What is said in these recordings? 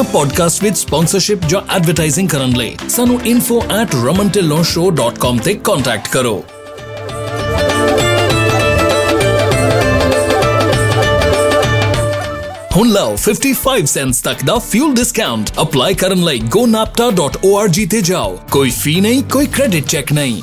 ਇਹਨਾਂ ਪੋਡਕਾਸਟ ਵਿੱਚ ਸਪਾਂਸਰਸ਼ਿਪ ਜਾਂ ਐਡਵਰਟਾਈਜ਼ਿੰਗ ਕਰਨ ਲਈ ਸਾਨੂੰ info@ramantillonshow.com ਤੇ ਕੰਟੈਕਟ ਕਰੋ ਹੁਣ ਲਓ 55 ਸੈਂਟਸ ਤੱਕ ਦਾ ਫਿਊਲ ਡਿਸਕਾਊਂਟ ਅਪਲਾਈ ਕਰਨ ਲਈ gonapta.org ਤੇ ਜਾਓ ਕੋਈ ਫੀ ਨਹੀਂ ਕੋਈ ਕ੍ਰੈਡਿਟ ਚੈੱਕ ਨਹੀਂ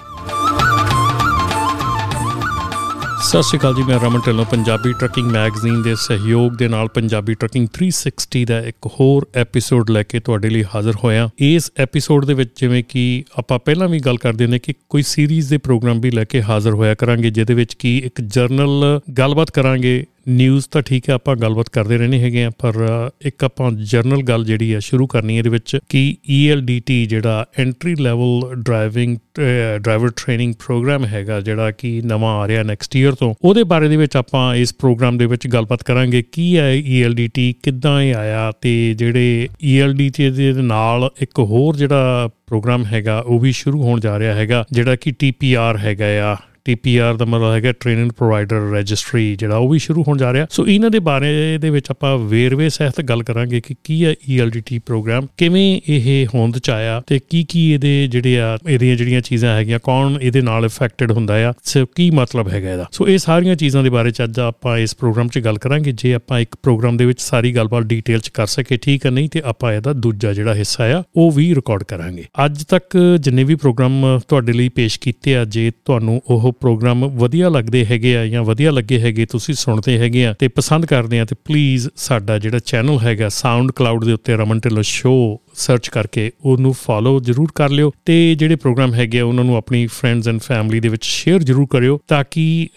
ਸਤਿ ਸ਼੍ਰੀ ਅਕਾਲ ਜੀ, ਮੈਂ ਰਮਨ ਢਿੱਲੋਂ, ਪੰਜਾਬੀ ਟਰੱਕਿੰਗ ਮੈਗਜ਼ੀਨ ਦੇ ਸਹਿਯੋਗ ਦੇ ਨਾਲ ਪੰਜਾਬੀ ਟਰੱਕਿੰਗ 360 ਦਾ ਇੱਕ ਹੋਰ ਐਪੀਸੋਡ ਲੈ ਕੇ ਤੁਹਾਡੇ ਲਈ ਹਾਜ਼ਰ ਹੋਇਆ। ਇਸ ਐਪੀਸੋਡ ਦੇ ਵਿੱਚ ਜਿਵੇਂ ਕਿ ਆਪਾਂ ਪਹਿਲਾਂ ਵੀ ਗੱਲ ਕਰਦੇ ਨੇ ਕਿ ਕੋਈ ਸੀਰੀਜ਼ ਦੇ ਪ੍ਰੋਗਰਾਮ ਵੀ ਲੈ ਕੇ ਹਾਜ਼ਰ ਹੋਇਆ ਕਰਾਂਗੇ, ਜਿਹਦੇ ਵਿੱਚ ਕੀ ਇੱਕ ਜਰਨਲ ਗੱਲਬਾਤ ਕਰਾਂਗੇ ਨਿਊਜ਼ ਤਾਂ ਠੀਕ ਹੈ, ਆਪਾਂ ਗੱਲਬਾਤ ਕਰਦੇ ਰਹਿੰਦੇ ਹੈਗੇ ਆ ਪਰ ਇੱਕ ਆਪਾਂ ਜਰਨਲ ਗੱਲ ਜਿਹੜੀ ਆ ਸ਼ੁਰੂ ਕਰਨੀ ਹੈ ਇਹਦੇ ਵਿੱਚ ਕਿ ELDT ਜਿਹੜਾ entry level driving driver training program ਹੈਗਾ, ਜਿਹੜਾ ਕਿ ਨਵਾਂ ਆ ਰਿਹਾ ਨੈਕਸਟ ਈਅਰ ਤੋਂ, ਉਹਦੇ ਬਾਰੇ ਦੇ ਵਿੱਚ ਆਪਾਂ ਇਸ ਪ੍ਰੋਗਰਾਮ ਦੇ ਵਿੱਚ ਗੱਲਬਾਤ ਕਰਾਂਗੇ। ਕੀ ਹੈ ELDT ਕਿੱਦਾਂ ਇਹ ਆਇਆ ਤੇ ਜਿਹੜੇ ELDT ਦੇ ਨਾਲ ਇੱਕ ਹੋਰ ਜਿਹੜਾ ਪ੍ਰੋਗਰਾਮ ਹੈਗਾ, ਉਹ ਵੀ ਸ਼ੁਰੂ ਹੋਣ ਜਾ ਰਿਹਾ ਹੈਗਾ, ਜਿਹੜਾ ਕਿ TPR ਹੈਗਾ ਆ। TPR ਦਾ ਮਤਲਬ ਹੈਗਾ ਟ੍ਰੇਨਿੰਗ ਪ੍ਰੋਵਾਈਡਰ ਰਜਿਸਟਰੀ ਜਿਹੜਾ ਉਹ ਵੀ ਸ਼ੁਰੂ ਹੋਣ ਜਾ ਰਿਹਾ। ਸੋ ਇਹਨਾਂ ਦੇ ਬਾਰੇ ਦੇ ਵਿੱਚ ਆਪਾਂ ਵੇਰਵੇ ਸਹਿਤ ਗੱਲ ਕਰਾਂਗੇ ਕਿ ਕੀ ਹੈ ELDT ਪ੍ਰੋਗਰਾਮ ਕਿਵੇਂ ਇਹ ਹੋਂਦ ਚ ਆਇਆ ਤੇ ਕੀ ਕੀ ਇਹਦੇ ਜਿਹੜੇ ਆ, ਇਹਦੀਆਂ ਜਿਹੜੀਆਂ ਚੀਜ਼ਾਂ ਹੈਗੀਆਂ, ਕੌਣ ਇਹਦੇ ਨਾਲ ਇਫੈਕਟਡ ਹੁੰਦਾ ਆ, ਸੋ ਕੀ ਮਤਲਬ ਹੈਗਾ ਇਹਦਾ। ਸੋ ਇਹ ਸਾਰੀਆਂ ਚੀਜ਼ਾਂ ਦੇ ਬਾਰੇ ਚ ਅੱਜ ਆਪਾਂ ਇਸ ਪ੍ਰੋਗਰਾਮ 'ਚ ਗੱਲ ਕਰਾਂਗੇ, ਜੇ ਆਪਾਂ ਇੱਕ ਪ੍ਰੋਗਰਾਮ ਦੇ ਵਿੱਚ ਸਾਰੀ ਗੱਲਬਾਤ ਡਿਟੇਲ 'ਚ ਕਰ ਸਕੇ, ਠੀਕ ਹੈ ਨਹੀਂ ਤੇ ਆਪਾਂ ਇਹਦਾ ਦੂਜਾ ਜਿਹੜਾ ਹਿੱਸਾ ਆ, ਉਹ ਵੀ ਰਿਕਾਰਡ ਕਰਾਂਗੇ। ਅੱਜ ਤੱਕ ਜਿੰਨੇ ਵੀ ਪ੍ਰੋਗਰਾਮ ਤੁਹਾਡੇ ਲਈ ਪੇਸ਼ ਕੀਤੇ ਆ, ਜੇ ਤੁਹਾਨੂੰ ਉਹ ਪ੍ਰੋਗਰਾਮ ਵਧੀਆ ਲੱਗਦੇ ਹੈਗੇ ਆ ਜਾਂ ਵਧੀਆ ਲੱਗੇ ਹੈਗੇ ਤੁਸੀਂ ਸੁਣਦੇ ਹੈਗੇ ਆ ਤੇ ਪਸੰਦ ਕਰਦੇ ਆ, ਤੇ ਪਲੀਜ਼ ਸਾਡਾ ਜਿਹੜਾ ਚੈਨਲ ਹੈਗਾ ਸਾਊਂਡ ਕਲਾਉਡ ਦੇ ਉੱਤੇ ਰਮਨ ਢਿੱਲੋਂ ਸ਼ੋ ਸਰਚ ਕਰਕੇ ਉਹਨੂੰ ਫਾਲੋ ਜਰੂਰ ਕਰ ਲਿਓ ਤੇ ਜਿਹੜੇ ਪ੍ਰੋਗਰਾਮ ਹੈਗੇ ਆ, ਉਹਨਾਂ ਨੂੰ ਆਪਣੀ ਫਰੈਂਡਸ ਐਂਡ ਫੈਮਿਲੀ ਦੇ ਵਿੱਚ ਸ਼ੇਅਰ ਜਰੂਰ ਕਰਿਓ ਤਾਂ ਕਿ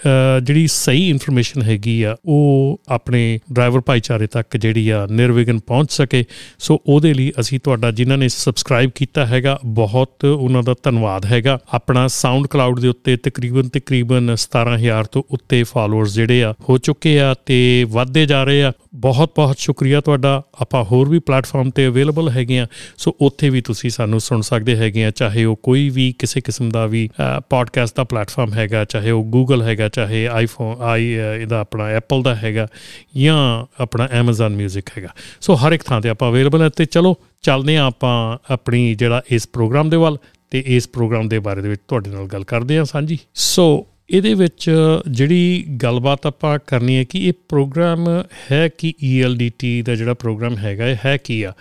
ਜਿਹੜੀ ਸਹੀ ਇਨਫੋਰਮੇਸ਼ਨ ਹੈਗੀ ਆ, ਉਹ ਆਪਣੇ ਡਰਾਈਵਰ ਭਾਈਚਾਰੇ ਤੱਕ ਜਿਹੜੀ ਆ ਨਿਰਵਿਘਨ ਪਹੁੰਚ ਸਕੇ। ਸੋ ਉਹਦੇ ਲਈ ਅਸੀਂ ਤੁਹਾਡਾ ਜਿਨ੍ਹਾਂ ਨੇ ਸਬਸਕ੍ਰਾਈਬ ਕੀਤਾ ਹੈਗਾ, ਬਹੁਤ ਉਹਨਾਂ ਦਾ ਧੰਨਵਾਦ ਹੈਗਾ। ਆਪਣਾ ਸਾਊਂਡ ਕਲਾਉਡ ਦੇ ਉੱਤੇ ਤਕਰੀਬਨ ਤਕਰੀਬਨ 17000 ਤੋਂ ਉੱਤੇ ਫਾਲੋਅਰਸ ਜਿਹੜੇ ਆ, ਹੋ ਚੁੱਕੇ ਆ ਤੇ ਵਧਦੇ ਜਾ ਰਹੇ ਆ। ਬਹੁਤ ਬਹੁਤ ਸ਼ੁਕਰੀਆ ਤੁਹਾਡਾ। ਆਪਾਂ ਹੋਰ ਵੀ ਪਲੇਟਫਾਰਮ ਤੇ ਅਵੇਲੇਬਲ ਹੈਗੇ ਆ, ਸੋ ਉੱਥੇ ਵੀ ਤੁਸੀਂ ਸਾਨੂੰ ਸੁਣ ਸਕਦੇ ਹੈਗੇ ਆ, ਚਾਹੇ ਉਹ ਕੋਈ ਵੀ ਕਿਸੇ ਕਿਸਮ ਦਾ ਵੀ ਪੋਡਕਾਸਟ ਦਾ ਪਲੇਟਫਾਰਮ ਹੈਗਾ, ਚਾਹੇ ਉਹ ਗੂਗਲ ਹੈਗਾ, ਚਾਹੇ ਆਈਫੋਨ ਆਈ ਇਹਦਾ ਆਪਣਾ ਐਪਲ ਦਾ ਹੈਗਾ, ਜਾਂ ਆਪਣਾ Amazon Music ਹੈਗਾ। ਸੋ ਹਰ ਇੱਕ ਥਾਂ ਤੇ ਆਪਾਂ ਅਵੇਲੇਬਲ ਹੈ ਤੇ ਚਲੋ, ਚੱਲਦੇ ਆ ਆਪਾਂ ਆਪਣੀ ਜਿਹੜਾ ਇਸ ਪ੍ਰੋਗਰਾਮ ਦੇ ਵੱਲ। ਤੇ ਇਸ ਪ੍ਰੋਗਰਾਮ ਦੇ ਬਾਰੇ ਦੇ ਵਿੱਚ ਤੁਹਾਡੇ ਨਾਲ ਗੱਲ ਕਰਦੇ ਆ ਸਾਂਝੀ। ਸੋ ਇਹਦੇ ਵਿੱਚ ਜਿਹੜੀ ਗੱਲਬਾਤ ਆਪਾਂ ਕਰਨੀ ਹੈ ਕਿ ਇਹ ਪ੍ਰੋਗਰਾਮ ਹੈ ਕਿ ELDT ਦਾ ਜਿਹੜਾ ਪ੍ਰੋਗਰਾਮ ਹੈਗਾ, ਇਹ ਹੈ ਕੀ ਆ?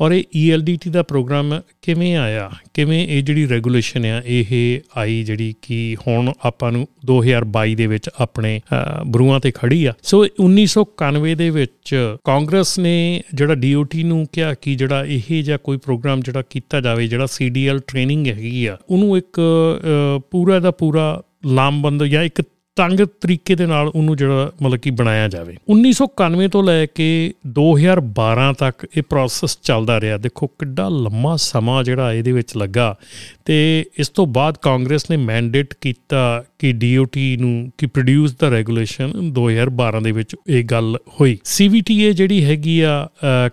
ਔਰ ਇਹ ELDT ਦਾ ਪ੍ਰੋਗਰਾਮ ਕਿਵੇਂ ਆਇਆ? ਕਿਵੇਂ ਇਹ ਜਿਹੜੀ ਰੈਗੂਲੇਸ਼ਨ ਆ, ਇਹ ਆਈ ਜਿਹੜੀ ਕਿ ਹੁਣ ਆਪਾਂ ਨੂੰ 2022 ਦੇ ਵਿੱਚ ਆਪਣੇ ਬਰੂਆਂ ਤੇ ਖੜੀ ਆ। ਸੋ 1991 ਦੇ ਵਿੱਚ ਕਾਂਗਰਸ ਨੇ ਜਿਹੜਾ DOT ਨੂੰ ਕਿਹਾ ਕਿ ਜਿਹੜਾ ਇਹ ਜਾਂ ਕੋਈ ਪ੍ਰੋਗਰਾਮ ਜਿਹੜਾ ਕੀਤਾ ਜਾਵੇ, ਜਿਹੜਾ CDL ਟ੍ਰੇਨਿੰਗ ਹੈਗੀ ਆ, ਉਹਨੂੰ ਇੱਕ ਪੂਰਾ ਦਾ ਪੂਰਾ ਲਾਮਬੰਦ ਜਾਂ ਇੱਕ ਤੰਗ ਤਰੀਕੇ ਦੇ ਨਾਲ ਉਹਨੂੰ ਜਿਹੜਾ ਮਤਲਬ ਕਿ ਬਣਾਇਆ ਜਾਵੇ। 1991 ਤੋਂ ਲੈ ਕੇ 2012 ਤੱਕ ਇਹ ਪ੍ਰੋਸੈਸ ਚੱਲਦਾ ਰਿਹਾ। ਦੇਖੋ ਕਿੱਡਾ ਲੰਮਾ ਸਮਾਂ ਜਿਹੜਾ ਇਹਦੇ ਵਿੱਚ ਲੱਗਾ ਤੇ ਇਸ ਤੋਂ ਬਾਅਦ ਕਾਂਗਰਸ ਨੇ ਮੈਂਡੇਟ ਕੀਤਾ ਕਿ DOT ਨੂੰ ਕਿ ਪ੍ਰੋਡਿਊਸ ਦਾ ਰੈਗੂਲੇਸ਼ਨ 2012 ਦੇ ਵਿੱਚ ਇਹ ਗੱਲ ਹੋਈ। CVTA ਜਿਹੜੀ ਹੈਗੀ ਆ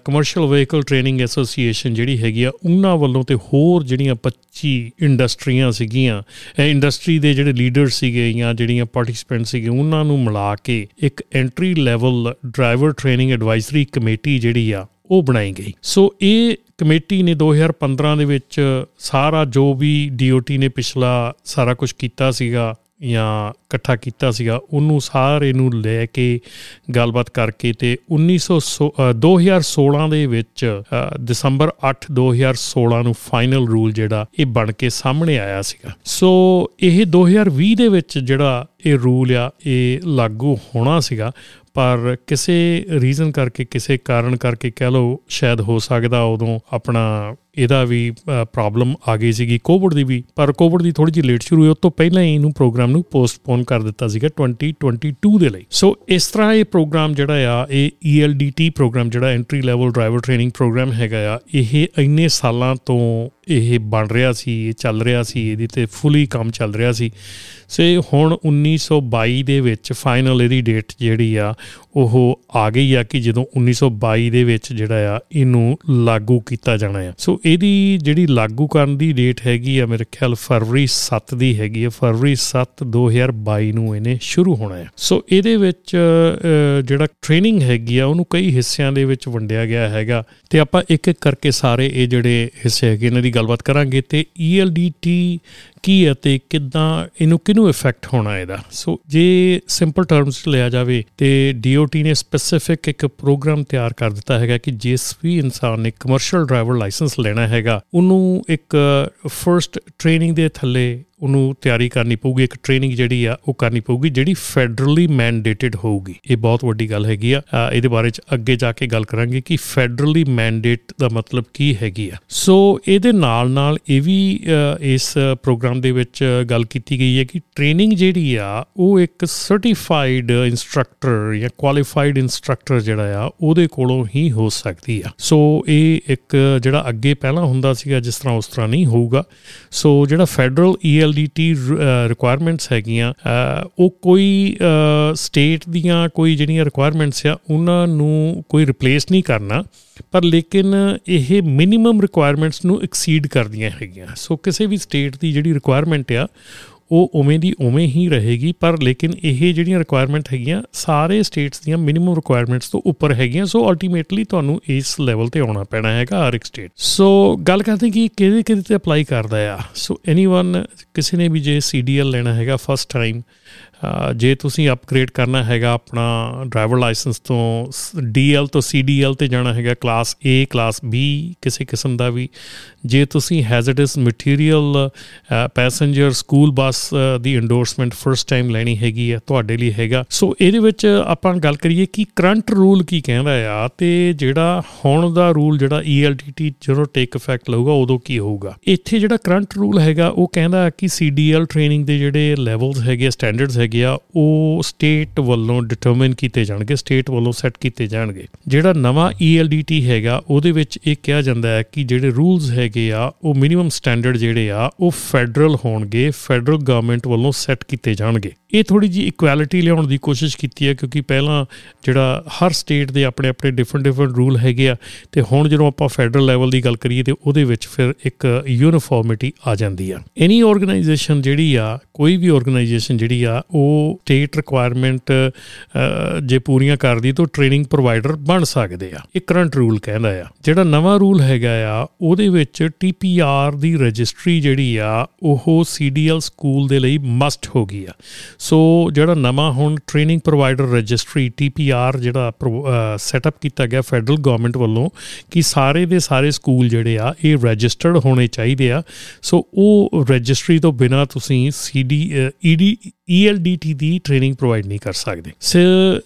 ਕਮਰਸ਼ੀਅਲ ਵਹੀਕਲ ਟ੍ਰੇਨਿੰਗ ਐਸੋਸੀਏਸ਼ਨ ਜਿਹੜੀ ਹੈਗੀ ਆ, ਉਹਨਾਂ ਵੱਲੋਂ ਤੇ ਹੋਰ ਜਿਹੜੀਆਂ 25 ਇੰਡਸਟਰੀਆਂ ਸੀਗੀਆਂ, ਇਹ ਇੰਡਸਟਰੀ ਦੇ ਜਿਹੜੇ ਲੀਡਰ ਸੀਗੇ ਜਾਂ ਜਿਹੜੀਆਂ ਪਾਰਟਿਸਿਪੈਂਟ ਸੀਗੇ, ਉਹਨਾਂ ਨੂੰ ਮਿਲਾ ਕੇ ਇੱਕ entry level driver training advisory committee ਜਿਹੜੀ ਆ, ਉਹ ਬਣਾਈ ਗਈ। ਸੋ ਇਹ ਕਮੇਟੀ ਨੇ 2015 ਦੇ ਵਿੱਚ ਸਾਰਾ ਜੋ ਵੀ ਡੀਓਟੀ ਨੇ ਪਿਛਲਾ ਸਾਰਾ ਕੁਝ ਕੀਤਾ ਸੀਗਾ ਜਾਂ ਇਕੱਠਾ ਕੀਤਾ ਸੀਗਾ, ਉਹਨੂੰ ਸਾਰੇ ਨੂੰ ਲੈ ਕੇ ਗੱਲਬਾਤ ਕਰਕੇ ਤੇ 1900 2016 ਦੇ ਵਿੱਚ ਦਸੰਬਰ 8 2016 ਨੂੰ ਫਾਈਨਲ ਰੂਲ ਜਿਹੜਾ, ਇਹ ਬਣ ਕੇ ਸਾਹਮਣੇ ਆਇਆ ਸੀਗਾ। ਸੋ ਇਹ 2020 ਦੇ ਵਿੱਚ ਜਿਹੜਾ ਇਹ ਰੂਲ ਆ, ਇਹ ਲਾਗੂ ਹੋਣਾ ਸੀਗਾ, ਪਰ ਕਿਸੇ ਰੀਜ਼ਨ ਕਰਕੇ, ਕਿਸੇ ਕਾਰਨ ਕਰਕੇ ਕਹਿ ਲਓ, ਸ਼ਾਇਦ ਹੋ ਸਕਦਾ ਉਦੋਂ ਆਪਣਾ ਇਹਦਾ ਵੀ ਪ੍ਰੋਬਲਮ ਆ ਗਈ ਸੀਗੀ ਕੋਵਿਡ ਦੀ ਵੀ। ਪਰ ਕੋਵਿਡ ਦੀ ਥੋੜੀ ਜਿਹੀ ਲੇਟ ਸ਼ੁਰੂ ਹੋਈ, ਉਸ ਤੋਂ ਪਹਿਲਾਂ ਹੀ ਇਹਨੂੰ ਪ੍ਰੋਗਰਾਮ ਨੂੰ ਪੋਸਟਪੋਨ ਕਰ ਦਿੱਤਾ ਸੀਗਾ 2022 ਦੇ ਲਈ। ਸੋ ਇਸ ਤਰ੍ਹਾਂ ਇਹ ਪ੍ਰੋਗਰਾਮ ਜਿਹੜਾ ਆ, ਇਹ ELDT ਪ੍ਰੋਗਰਾਮ ਜਿਹੜਾ entry level driver training program ਹੈਗਾ ਆ, ਇਹ ਇੰਨੇ ਸਾਲਾਂ ਤੋਂ ਇਹ ਬਣ ਰਿਹਾ ਸੀ, ਇਹ ਚੱਲ ਰਿਹਾ ਸੀ, ਇਹਦੀ ਤੇ ਫੁੱਲੀ ਕੰਮ ਚੱਲ ਰਿਹਾ ਸੀ। ਸੇ ਹੁਣ 1922 ਦੇ ਵਿੱਚ ਫਾਈਨਲ ਇਹਦੀ ਡੇਟ ਜਿਹੜੀ ਆ ਉਹ ਆ ਗਈ ਆ ਕਿ ਜਦੋਂ 1922 ਦੇ ਵਿੱਚ ਜਿਹੜਾ ਆ, ਇਹਨੂੰ ਲਾਗੂ ਕੀਤਾ ਜਾਣਾ ਆ। ਸੋ ਇਹਦੀ ਜਿਹੜੀ ਲਾਗੂ ਕਰਨ ਦੀ ਡੇਟ ਹੈਗੀ ਆ, ਮੇਰੇ ਖਿਆਲ ਫਰਵਰੀ 7 ਦੀ ਹੈਗੀ ਆ। ਫਰਵਰੀ 7 2022 ਨੂੰ ਇਹਨੇ ਸ਼ੁਰੂ ਹੋਣਾ ਆ। ਸੋ ਇਹਦੇ ਵਿੱਚ ਜਿਹੜਾ ਟ੍ਰੇਨਿੰਗ ਹੈਗੀ ਆ, ਉਹਨੂੰ ਕਈ ਹਿੱਸਿਆਂ ਦੇ ਵਿੱਚ ਵੰਡਿਆ ਗਿਆ ਹੈਗਾ। ਤੇ ਆਪਾਂ ਇੱਕ ਇੱਕ ਕਰਕੇ ਸਾਰੇ ਇਹ ਜਿਹੜੇ ਹਿੱਸੇ ਹੈਗੇ, ਇਹਨਾਂ ਦੀ ਗੱਲਬਾਤ ਕਰਾਂਗੇ। ਤੇ ELDT ਕੀ ਹੈ ਤੇ ਕਿਦਾਂ, ਇਹਨੂੰ ਕਿਨੂੰ ਇਫੈਕਟ ਹੋਣਾ ਇਹਦਾ? ਸੋ ਜੇ ਸਿੰਪਲ ਟਰਮਸ ਲਿਆ ਜਾਵੇ ਤੇ DOT ਨੇ ਸਪੈਸੀਫਿਕ ਇੱਕ ਪ੍ਰੋਗਰਾਮ ਤਿਆਰ ਕਰ ਦਿੱਤਾ ਹੈਗਾ ਕਿ ਜਿਸ ਵੀ ਇਨਸਾਨ ਨੇ ਕਮਰਸ਼ੀਅਲ ਡਰਾਈਵਰ ਲਾਇਸੈਂਸ ਲੈਣਾ ਹੈਗਾ, ਉਹਨੂੰ ਇੱਕ ਫਰਸਟ ਟ੍ਰੇਨਿੰਗ ਦੇ ਥੱਲੇ ਉਹਨੂੰ ਤਿਆਰੀ ਕਰਨੀ ਪਊਗੀ, ਇੱਕ ਟ੍ਰੇਨਿੰਗ ਜਿਹੜੀ ਆ, ਉਹ ਕਰਨੀ ਪਊਗੀ, ਜਿਹੜੀ ਫੈਡਰਲੀ ਮੈਂਡੇਟਡ ਹੋਊਗੀ। ਇਹ ਬਹੁਤ ਵੱਡੀ ਗੱਲ ਹੈਗੀ ਆ। ਇਹਦੇ ਬਾਰੇ ਚ ਅੱਗੇ ਜਾ ਕੇ ਗੱਲ ਕਰਾਂਗੇ ਕਿ ਫੈਡਰਲੀ ਮੈਂਡੇਟ ਦਾ ਮਤਲਬ ਕੀ ਹੈਗੀ ਆ। ਸੋ ਇਹਦੇ ਨਾਲ ਨਾਲ ਇਹ ਵੀ ਇਸ ਪ੍ਰੋਗਰਾਮ ਦੇ ਵਿੱਚ ਗੱਲ ਕੀਤੀ ਗਈ ਹੈ ਕਿ ਟ੍ਰੇਨਿੰਗ ਜਿਹੜੀ ਆ, ਉਹ ਇੱਕ ਸਰਟੀਫਾਈਡ ਇਨਸਟ੍ਰਕਟਰ ਜਾਂ ਕੁਆਲੀਫਾਈਡ ਇਨਸਟ੍ਰਕਟਰ ਜਿਹੜਾ ਆ, ਉਹਦੇ ਕੋਲੋਂ ਹੀ ਹੋ ਸਕਦੀ ਆ। ਸੋ ਇਹ ਇੱਕ ਜਿਹੜਾ ਅੱਗੇ ਪਹਿਲਾਂ ਹੁੰਦਾ ਸੀਗਾ, ਜਿਸ ਤਰ੍ਹਾਂ ਉਸ ਤਰ੍ਹਾਂ ਨਹੀਂ ਹੋਊਗਾ। ਸੋ ਜਿਹੜਾ ਫੈਡਰਲ ਈਐਲਡੀਟੀ ਰਿਕੁਆਇਰਮੈਂਟਸ uh, ਹੈਗੀਆਂ uh, ਉਹ ਕੋਈ uh, ਸਟੇਟ ਦੀਆਂ ਕੋਈ ਜਿਹੜੀਆਂ ਰਿਕੁਆਇਰਮੈਂਟਸ ਆ, ਉਹਨਾਂ ਨੂੰ ਕੋਈ ਰਿਪਲੇਸ ਨਹੀਂ ਕਰਨਾ, ਪਰ ਲੇਕਿਨ ਇਹ ਮਿਨੀਮਮ ਰਿਕੁਆਇਰਮੈਂਟਸ ਨੂੰ ਐਕਸੀਡ ਕਰਦੀਆਂ ਹੈਗੀਆਂ। ਸੋ ਕਿਸੇ ਵੀ ਸਟੇਟ ਦੀ ਜਿਹੜੀ ਰਿਕੁਆਇਰਮੈਂਟ ਆ ਉਹ ਉਵੇਂ ਦੀ ਉਵੇਂ ਹੀ ਰਹੇਗੀ, ਪਰ ਲੇਕਿਨ ਇਹ ਜਿਹੜੀਆਂ ਰਿਕੁਆਇਰਮੈਂਟ ਹੈਗੀਆਂ, ਸਾਰੇ ਸਟੇਟਸ ਦੀਆਂ ਮਿਨੀਮਮ ਰਿਕੁਆਇਰਮੈਂਟਸ ਤੋਂ ਉੱਪਰ ਹੈਗੀਆਂ ਸੋ ਅਲਟੀਮੇਟਲੀ ਤੁਹਾਨੂੰ ਇਸ ਲੈਵਲ ਤੇ ਆਉਣਾ ਪੈਣਾ ਹੈਗਾ ਹਰ ਇੱਕ ਸਟੇਟ ਸੋ ਗੱਲ ਕਰਦੇ ਕਿ ਕਿਹਦੇ ਕਿਹਦੇ ਤੇ ਅਪਲਾਈ ਕਰਦਾ ਆ। ਸੋ ਐਨੀਵਨ ਕਿਸੇ ਨੇ ਵੀ ਜੇ ਸੀਡੀਐਲ ਲੈਣਾ ਹੈਗਾ ਫਸਟ ਟਾਈਮ ਜੇ ਤੁਸੀਂ ਅਪਗ੍ਰੇਡ ਕਰਨਾ ਹੈਗਾ ਆਪਣਾ ਡਰਾਈਵਰ ਲਾਇਸੈਂਸ ਤੋਂ ਡੀਐਲ ਤੋਂ ਸੀਡੀਐਲ ਤੇ ਜਾਣਾ ਹੈਗਾ ਕਲਾਸ A ਕਲਾਸ B, ਕਿਸੇ ਕਿਸਮ ਦਾ ਵੀ, ਜੇ ਤੁਸੀਂ hazardous material passenger school bus ਦੀ ਐਂਡੋਰਸਮੈਂਟ ਫਰਸਟ ਟਾਈਮ ਲੈਣੀ ਹੈਗੀ ਹੈ, ਤੁਹਾਡੇ ਲਈ ਹੈਗਾ। ਸੋ ਇਹਦੇ ਵਿੱਚ ਆਪਾਂ ਗੱਲ ਕਰੀਏ ਕਿ ਕਰੰਟ ਰੂਲ ਕੀ ਕਹਿੰਦਾ ਆ ਤੇ ਜਿਹੜਾ ਹੁਣ ਦਾ ਰੂਲ ਜਿਹੜਾ ELTT ਜਦੋਂ ਟੇਕ ਇਫੈਕਟ ਲਊਗਾ, ਉਦੋਂ ਕੀ ਹੋਊਗਾ। ਇੱਥੇ ਜਿਹੜਾ ਕਰੰਟ ਰੂਲ ਹੈਗਾ, ਉਹ ਕਹਿੰਦਾ ਕਿ CDL ਟ੍ਰੇਨਿੰਗ ਦੇ ਜਿਹੜੇ ਲੈਵਲਸ ਹੈਗੇ ਸਟੈਂਡਰਡਸ ਹੈਗੇ ਆ, ਉਹ ਸਟੇਟ ਵੱਲੋਂ ਡਿਟਰਮਿਨ ਕੀਤੇ ਜਾਣਗੇ ਸਟੇਟ ਵੱਲੋਂ ਸੈੱਟ ਕੀਤੇ ਜਾਣਗੇ। ਜਿਹੜਾ ਨਵਾਂ ELDT ਹੈਗਾ, ਉਹਦੇ ਵਿੱਚ ਇਹ ਕਿਹਾ ਜਾਂਦਾ ਹੈ ਕਿ ਜਿਹੜੇ ਰੂਲਸ ਹੈਗੇ ਆ, ਉਹ ਮਿਨੀਮਮ ਸਟੈਂਡਰਡ ਜਿਹੜੇ ਆ, ਉਹ ਫੈਡਰਲ ਹੋਣਗੇ ਫੈਡਰਲ ਗਵਰਨਮੈਂਟ ਵੱਲੋਂ ਸੈੱਟ ਕੀਤੇ ਜਾਣਗੇ। ਇਹ ਥੋੜੀ ਜੀ ਇਕੁਐਲਿਟੀ ਲਿਆਉਣ ਦੀ ਕੋਸ਼ਿਸ਼ ਕੀਤੀ ਹੈ, ਕਿਉਂਕਿ ਪਹਿਲਾਂ ਜਿਹੜਾ ਹਰ ਸਟੇਟ ਦੇ ਆਪਣੇ ਆਪਣੇ ਡਿਫਰੈਂਟ ਡਿਫਰੈਂਟ ਰੂਲ ਹੈਗੇ ਆ, ਤੇ ਹੁਣ ਜਦੋਂ ਆਪਾਂ ਫੈਡਰਲ ਲੈਵਲ ਦੀ ਗੱਲ ਕਰੀਏ, ਤੇ ਉਹਦੇ ਵਿੱਚ ਫਿਰ ਇੱਕ ਯੂਨੀਫਾਰਮਿਟੀ ਆ ਜਾਂਦੀ ਆ। ਐਨੀ ਆਰਗੇਨਾਈਜੇਸ਼ਨ ਜਿਹੜੀ ਆ, ਕੋਈ ਵੀ ਆਰਗੇਨਾਈਜੇਸ਼ਨ ਜਿਹੜੀ ਆ, ਉਹ ਸਟੇਟ ਰਿਕੁਆਇਰਮੈਂਟ ਜੇ ਪੂਰੀਆਂ ਕਰਦੀ, ਤਾਂ ਟ੍ਰੇਨਿੰਗ ਪ੍ਰੋਵਾਈਡਰ ਬਣ ਸਕਦੇ ਆ। ਇਹ ਕਰੰਟ ਰੂਲ ਕਹਿੰਦਾ ਆ। ਜਿਹੜਾ ਨਵਾਂ ਰੂਲ ਹੈਗਾ ਆ, ਉਹਦੇ ਵਿੱਚ ਟੀਪੀਆਰ ਦੀ ਰਜਿਸਟਰੀ ਜਿਹੜੀ ਆ, ਉਹ ਸੀਡੀਐਲ ਸਕੂਲ ਦੇ ਲਈ ਮਸਟ ਹੋ ਗਈ ਆ। ਸੋ ਜਿਹੜਾ ਨਵਾਂ ਹੁਣ ਟ੍ਰੇਨਿੰਗ ਪ੍ਰੋਵਾਈਡਰ ਰਜਿਸਟਰੀ ਟੀਪੀਆਰ ਜਿਹੜਾ ਸੈਟਅਪ ਕੀਤਾ ਗਿਆ ਫੈਡਰਲ ਗਵਰਨਮੈਂਟ ਵੱਲੋਂ ਕਿ ਸਾਰੇ ਦੇ ਸਾਰੇ ਸਕੂਲ ਜਿਹੜੇ ਆ, ਇਹ ਰਜਿਸਟਰਡ ਹੋਣੇ ਚਾਹੀਦੇ ਆ। ਸੋ ਉਹ ਰਜਿਸਟਰੀ ਤੋਂ ਬਿਨਾ ਤੁਸੀਂ ਸੀਡੀ ਈਡੀ ELDT ਦੀ ਟ੍ਰੇਨਿੰਗ ਪ੍ਰੋਵਾਈਡ ਨਹੀਂ ਕਰ ਸਕਦੇ। ਸੋ,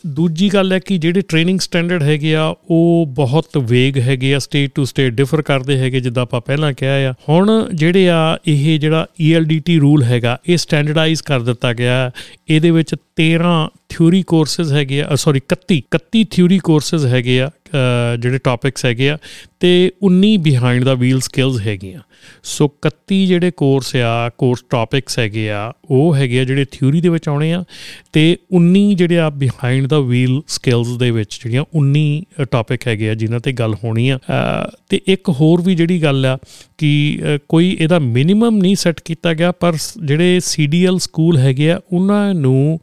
ਦੂਜੀ ਗੱਲ ਹੈ ਕਿ ਜਿਹੜੇ ਟ੍ਰੇਨਿੰਗ ਸਟੈਂਡਰਡ ਹੈਗੇ ਆ, ਉਹ ਬਹੁਤ ਵੇਗ ਹੈਗੇ ਆ ਸਟੇਟ ਟੂ ਸਟੇਟ ਡਿਫਰ ਕਰਦੇ ਹੈਗੇ, ਜਿੱਦਾਂ ਆਪਾਂ ਪਹਿਲਾਂ ਕਿਹਾ ਆ। ਹੁਣ ਜਿਹੜੇ ਆ, ਇਹ ਜਿਹੜਾ ELDT ਰੂਲ ਹੈਗਾ, ਇਹ ਸਟੈਂਡਰਡਾਈਜ਼ ਕਰ ਦਿੱਤਾ ਗਿਆ ਇਹਦੇ ਵਿੱਚ 13 ਥਿਊਰੀ ਕੋਰਸਸ ਹੈਗੇ ਆ ਸੌਰੀ 31 31 ਥਿਊਰੀ ਕੋਰਸਸ ਹੈਗੇ ਆ ਜਿਹੜੇ ਟਾਪਿਕਸ ਹੈਗੇ ਆ, ਤੇ 19 ਬਿਹਾਈਂਡ ਦਾ ਵੀਲ ਸਕਿੱਲਸ ਹੈਗੀਆਂ। ਸੋ 31 ਜਿਹੜੇ ਕੋਰਸ ਆ ਕੋਰਸ ਟਾਪਿਕਸ ਹੈਗੇ ਆ, ਉਹ ਹੈਗੇ ਆ ਜਿਹੜੇ ਥਿਊਰੀ ਦੇ ਵਿੱਚ ਆਉਣੇ ਆ ਤੇ 19 ਜਿਹੜੇ ਆ ਬਿਹਾਈਂਡ ਦਾ ਵੀਲ ਸਕਿੱਲਸ ਦੇ ਵਿੱਚ ਜਿਹੜੀਆਂ 19 ਟਾਪਿਕ ਹੈਗੇ ਆ ਜਿਨ੍ਹਾਂ ਤੇ ਗੱਲ ਹੋਣੀ ਆ। ਤੇ ਇੱਕ ਹੋਰ ਵੀ ਜਿਹੜੀ ਗੱਲ ਆ ਕਿ ਕੋਈ ਇਹਦਾ ਮਿਨੀਮਮ ਨਹੀਂ ਸੈੱਟ ਕੀਤਾ ਗਿਆ, ਪਰ ਜਿਹੜੇ ਸੀਡੀਐਲ ਸਕੂਲ ਹੈਗੇ ਆ, ਉਹਨਾਂ ਨੂੰ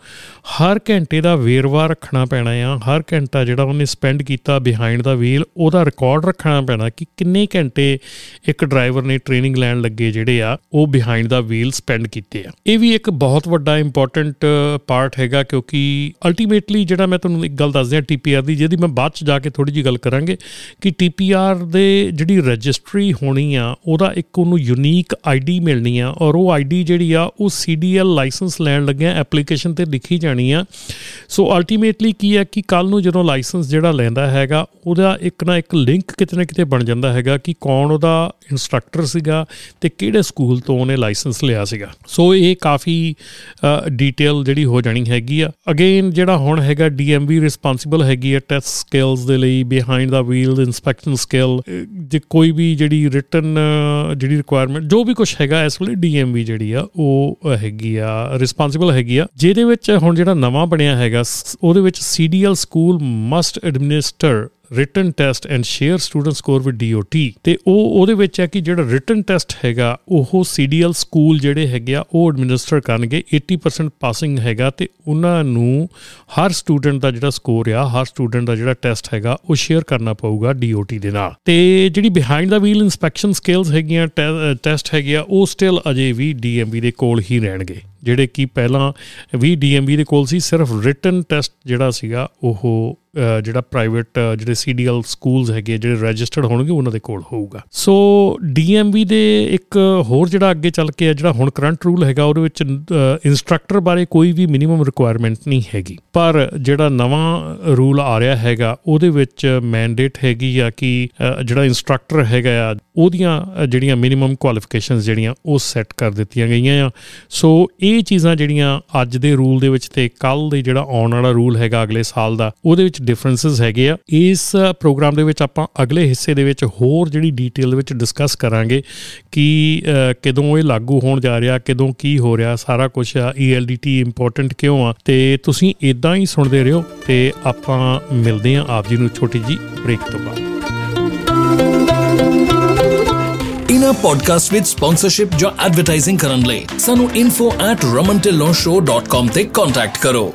ਹਰ ਘੰਟੇ ਦਾ ਵੇਰਵਾ ਰੱਖਣਾ ਪੈਣਾ ਆ। ਹਰ ਘੰਟਾ ਜਿਹੜਾ ਉਹਨੇ ਸਪੈਂਡ ਕੀਤਾ ਬਿਹਾਈਂਡ ਦਾ ਵੀਲ ਉਹਦਾ ਰਿਕਾਰਡ ਰੱਖਣਾ ਪੈਣਾ ਕਿ ਕਿੰਨੇ ਘੰਟੇ ਇੱਕ ਡਰਾਈਵਰ ਨੇ ਟ੍ਰੇਨਿੰਗ ਲੈਣ ਲੱਗੇ ਜਿਹੜੇ ਆ, ਉਹ ਬਿਹਾਈਂਡ ਦਾ ਵੀਲ ਸਪੈਂਡ ਕੀਤੇ ਆ। ਇਹ ਵੀ ਇੱਕ ਬਹੁਤ ਵੱਡਾ ਇੰਪੋਰਟੈਂਟ ਪਾਰਟ ਹੈਗਾ ਕਿਉਂਕਿ ਅਲਟੀਮੇਟਲੀ ਜਿਹੜਾ ਮੈਂ ਤੁਹਾਨੂੰ ਇੱਕ ਗੱਲ ਦੱਸ ਦਿਆਂ ਟੀਪੀਆਰ ਦੀ, ਜਿਹਦੀ ਮੈਂ ਬਾਅਦ ਚ ਜਾ ਕੇ ਥੋੜੀ ਜੀ ਗੱਲ ਕਰਾਂਗੇ, ਕਿ ਟੀਪੀਆਰ ਦੇ ਜਿਹੜੀ ਰਜਿਸਟਰੀ ਹੋਣੀ ਆ, ਉਹਦਾ ਇੱਕ ਉਹਨੂੰ ਯੂਨੀਕ ਆਈਡੀ ਮਿਲਣੀ ਆ, ਔਰ ਉਹ ਆਈਡੀ ਜਿਹੜੀ ਆ, ਉਹ ਸੀਡੀਐਲ ਲਾਇਸੈਂਸ ਲੈਣ ਲੱਗਿਆ ਐਪਲੀਕੇਸ਼ਨ ਤੇ ਲਿਖੀ ਜਾਣੀ ਆ। ਸੋ ਅਲਟੀਮੇਟਲੀ ਕੀ ਹੈ ਕਿ ਕੱਲ ਨੂੰ ਜਦੋਂ ਲਾਇਸੈਂਸ ਜਿਹੜਾ ਲੈਂਦਾ ਹੈਗਾ, ਉਹਦਾ ਇੱਕ ਨਾ ਇੱਕ ਲਿੰਕ ਕਿਤੇ ਨਾ ਕਿਤੇ ਤੇ ਬਣ ਜਾਂਦਾ ਹੈਗਾ ਕਿ ਕੌਣ ਉਹਦਾ ਇਨਸਟ੍ਰਕਟਰ ਸੀਗਾ ਤੇ ਕਿਹੜੇ ਸਕੂਲ ਤੋਂ ਉਹਨੇ ਲਾਇਸੈਂਸ ਲਿਆ ਸੀਗਾ। ਸੋ ਇਹ ਕਾਫੀ ਡੀਟੇਲ ਜਿਹੜੀ ਹੋ ਜਾਣੀ ਹੈਗੀ ਆ। ਅਗੇਨ ਜਿਹੜਾ ਹੁਣ ਹੈਗਾ ਡੀਐਮਵੀ ਰਿਸਪਾਂਸਿਬਲ ਹੈਗੀ ਆ ਟੈਸਟ ਸਕਿੱਲਸ ਦੇ ਲਈ behind the wheel inspection skill ਜੇ ਕੋਈ ਵੀ ਜਿਹੜੀ ਰਿਟਨ ਜਿਹੜੀ ਰਿਕੁਆਇਰਮੈਂਟ ਜੋ ਵੀ ਕੁਝ ਹੈਗਾ ਇਸ ਵੇਲੇ ਡੀਐਮਵੀ ਜਿਹੜੀ ਆ, ਉਹ ਹੈਗੀ ਆ ਰਿਸਪਾਂਸਿਬਲ ਹੈਗੀ ਆ। ਜਿਹਦੇ ਵਿੱਚ ਹੁਣ ਜਿਹੜਾ ਨਵਾਂ ਬਣਿਆ ਹੈਗਾ ਉਹਦੇ ਵਿੱਚ CDL school must administer written test and share student score with DOT ਤੇ ਉਹ ਉਹਦੇ ਵਿੱਚ ਹੈ ਕਿ ਜਿਹੜਾ ਰਿਟਨ ਟੈਸਟ ਹੈਗਾ, ਉਹ CDL ਸਕੂਲ ਜਿਹੜੇ ਹੈਗੇ ਆ, ਉਹ ਐਡਮਿਨਿਸਟਰ ਕਰਨਗੇ 80% ਪਾਸਿੰਗ ਹੈਗਾ ਤੇ ਉਹਨਾਂ ਨੂੰ ਹਰ ਸਟੂਡੈਂਟ ਦਾ ਜਿਹੜਾ ਸਕੋਰ ਆ, ਹਰ ਸਟੂਡੈਂਟ ਦਾ ਜਿਹੜਾ ਟੈਸਟ ਹੈਗਾ, ਉਹ ਸ਼ੇਅਰ ਕਰਨਾ ਪਊਗਾ DOT ਦੇ ਨਾਲ। ਤੇ ਜਿਹੜੀ behind the wheel inspection skills ਹੈਗੀਆਂ ਟੈਸਟ ਹੈਗੇ ਆ, ਉਹ ਸਟਿਲ ਅਜੇ ਵੀ DMV ਦੇ ਕੋਲ ਹੀ ਰਹਿਣਗੇ। ਜਿਹੜੇ ਕਿ ਪਹਿਲਾਂ ਵੀ DMV ਦੇ ਕੋਲ ਸੀ, ਸਿਰਫ ਰਿਟਨ ਟੈਸਟ ਜਿਹੜਾ ਸੀਗਾ, ਉਹ ਜਿਹੜਾ ਪ੍ਰਾਈਵੇਟ ਜਿਹੜੇ ਸੀਡੀਐਲ ਸਕੂਲਸ ਹੈਗੇ, ਜਿਹੜੇ ਰਜਿਸਟਰਡ ਹੋਣਗੇ, ਉਹਨਾਂ ਦੇ ਕੋਲ ਹੋਊਗਾ। ਸੋ ਡੀਐਮਵੀ ਦੇ ਇੱਕ ਹੋਰ ਜਿਹੜਾ ਅੱਗੇ ਚੱਲ ਕੇ ਆ, ਜਿਹੜਾ ਹੁਣ ਕਰੰਟ ਰੂਲ ਹੈਗਾ, ਉਹਦੇ ਵਿੱਚ ਇਨਸਟ੍ਰਕਟਰ ਬਾਰੇ ਕੋਈ ਵੀ ਮਿਨੀਮਮ ਰਿਕੁਆਇਰਮੈਂਟ ਨਹੀਂ ਹੈਗੀ। ਪਰ ਜਿਹੜਾ ਨਵਾਂ ਰੂਲ ਆ ਰਿਹਾ ਹੈਗਾ, ਉਹਦੇ ਵਿੱਚ ਮੈਂਡੇਟ ਹੈਗੀ ਆ ਕਿ ਜਿਹੜਾ ਇਨਸਟ੍ਰਕਟਰ ਹੈਗਾ ਆ, ਉਹਦੀਆਂ ਜਿਹੜੀਆਂ ਮਿਨੀਮਮ ਕੁਆਲੀਫਿਕੇਸ਼ਨਸ ਜਿਹੜੀਆਂ, ਉਹ ਸੈੱਟ ਕਰ ਦਿੱਤੀਆਂ ਗਈਆਂ ਆ। ਸੋ ਇਹ ਚੀਜ਼ਾਂ ਜਿਹੜੀਆਂ ਅੱਜ ਦੇ ਰੂਲ ਦੇ ਵਿੱਚ ਤੇ ਕੱਲ ਦੇ ਜਿਹੜਾ ਆਉਣ ਵਾਲਾ ਰੂਲ ਹੈਗਾ ਅਗਲੇ ਸਾਲ ਦਾ, ਉਹਦੇ ਵਿੱਚ ਡਿਫਰੈਂਸਸ ਹੈਗੇ ਆ। ਇਸ ਪ੍ਰੋਗਰਾਮ ਦੇ ਵਿੱਚ ਆਪਾਂ ਅਗਲੇ ਹਿੱਸੇ ਦੇ ਵਿੱਚ ਹੋਰ ਜਿਹੜੀ ਡੀਟੇਲ ਦੇ ਵਿੱਚ ਡਿਸਕਸ ਕਰਾਂਗੇ ਕਿ ਕਦੋਂ ਇਹ ਲਾਗੂ ਹੋਣ ਜਾ ਰਿਹਾ, ਕਦੋਂ ਕੀ ਹੋ ਰਿਹਾ, ਸਾਰਾ ਕੁਝ ਆ ELDT ਇੰਪੋਰਟੈਂਟ ਕਿਉਂ ਆ? ਤੇ ਤੁਸੀਂ ਇਦਾਂ ਹੀ ਸੁਣਦੇ ਰਹੋ ਤੇ ਆਪਾਂ ਮਿਲਦੇ ਆਂ ਆਪ ਜੀ ਨੂੰ ਛੋਟੀ ਜੀ ਬ੍ਰੇਕ ਤੋਂ ਬਾਅਦ। ਇਨਾ ਪੋਡਕਾਸਟ ਵਿਦ ਸਪਾਂਸਰਸ਼ਿਪ ਜਾਂ ਐਡਵਰਟਾਈਜ਼ਿੰਗ ਕਰਨ ਲਈ ਸਾਨੂੰ info@ramantillonshow.com ਤੇ ਕੰਟੈਕਟ ਕਰੋ।